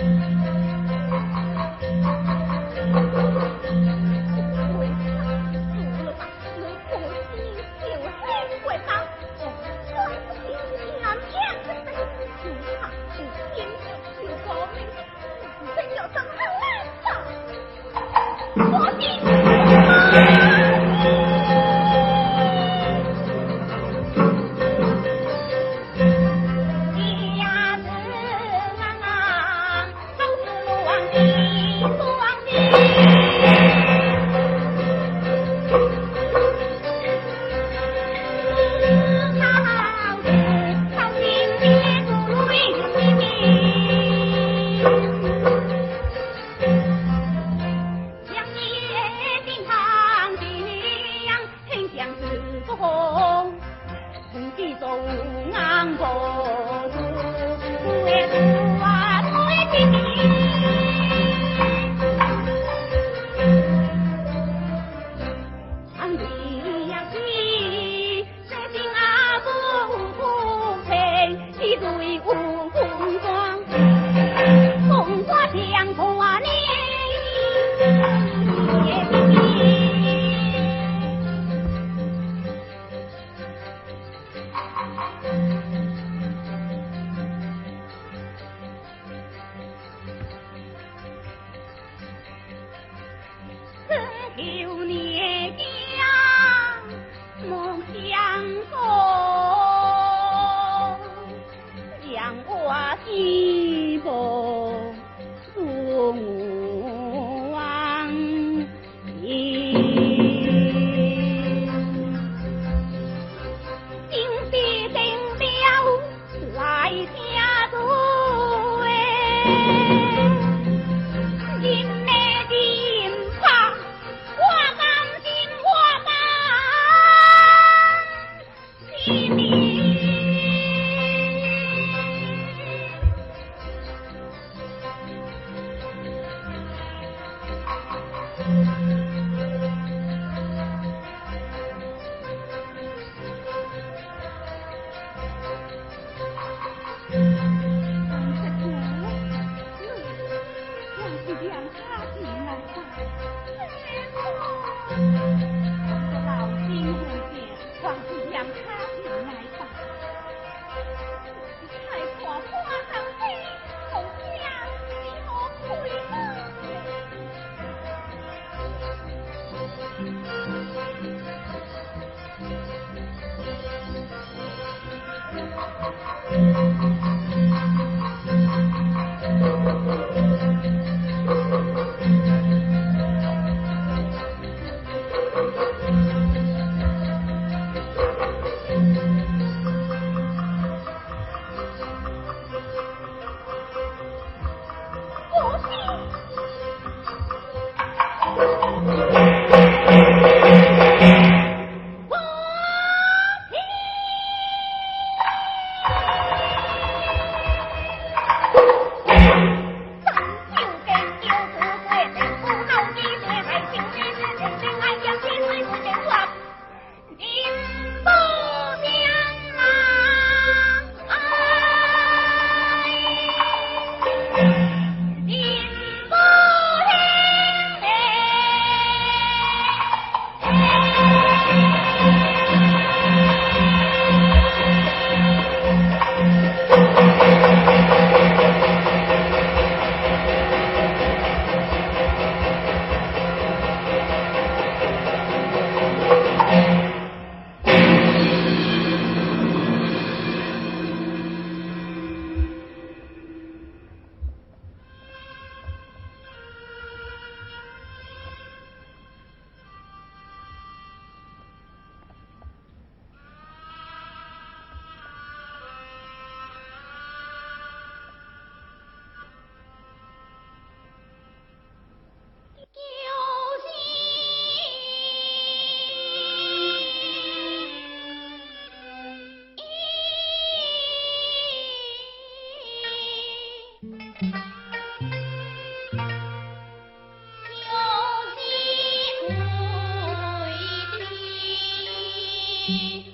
一呀相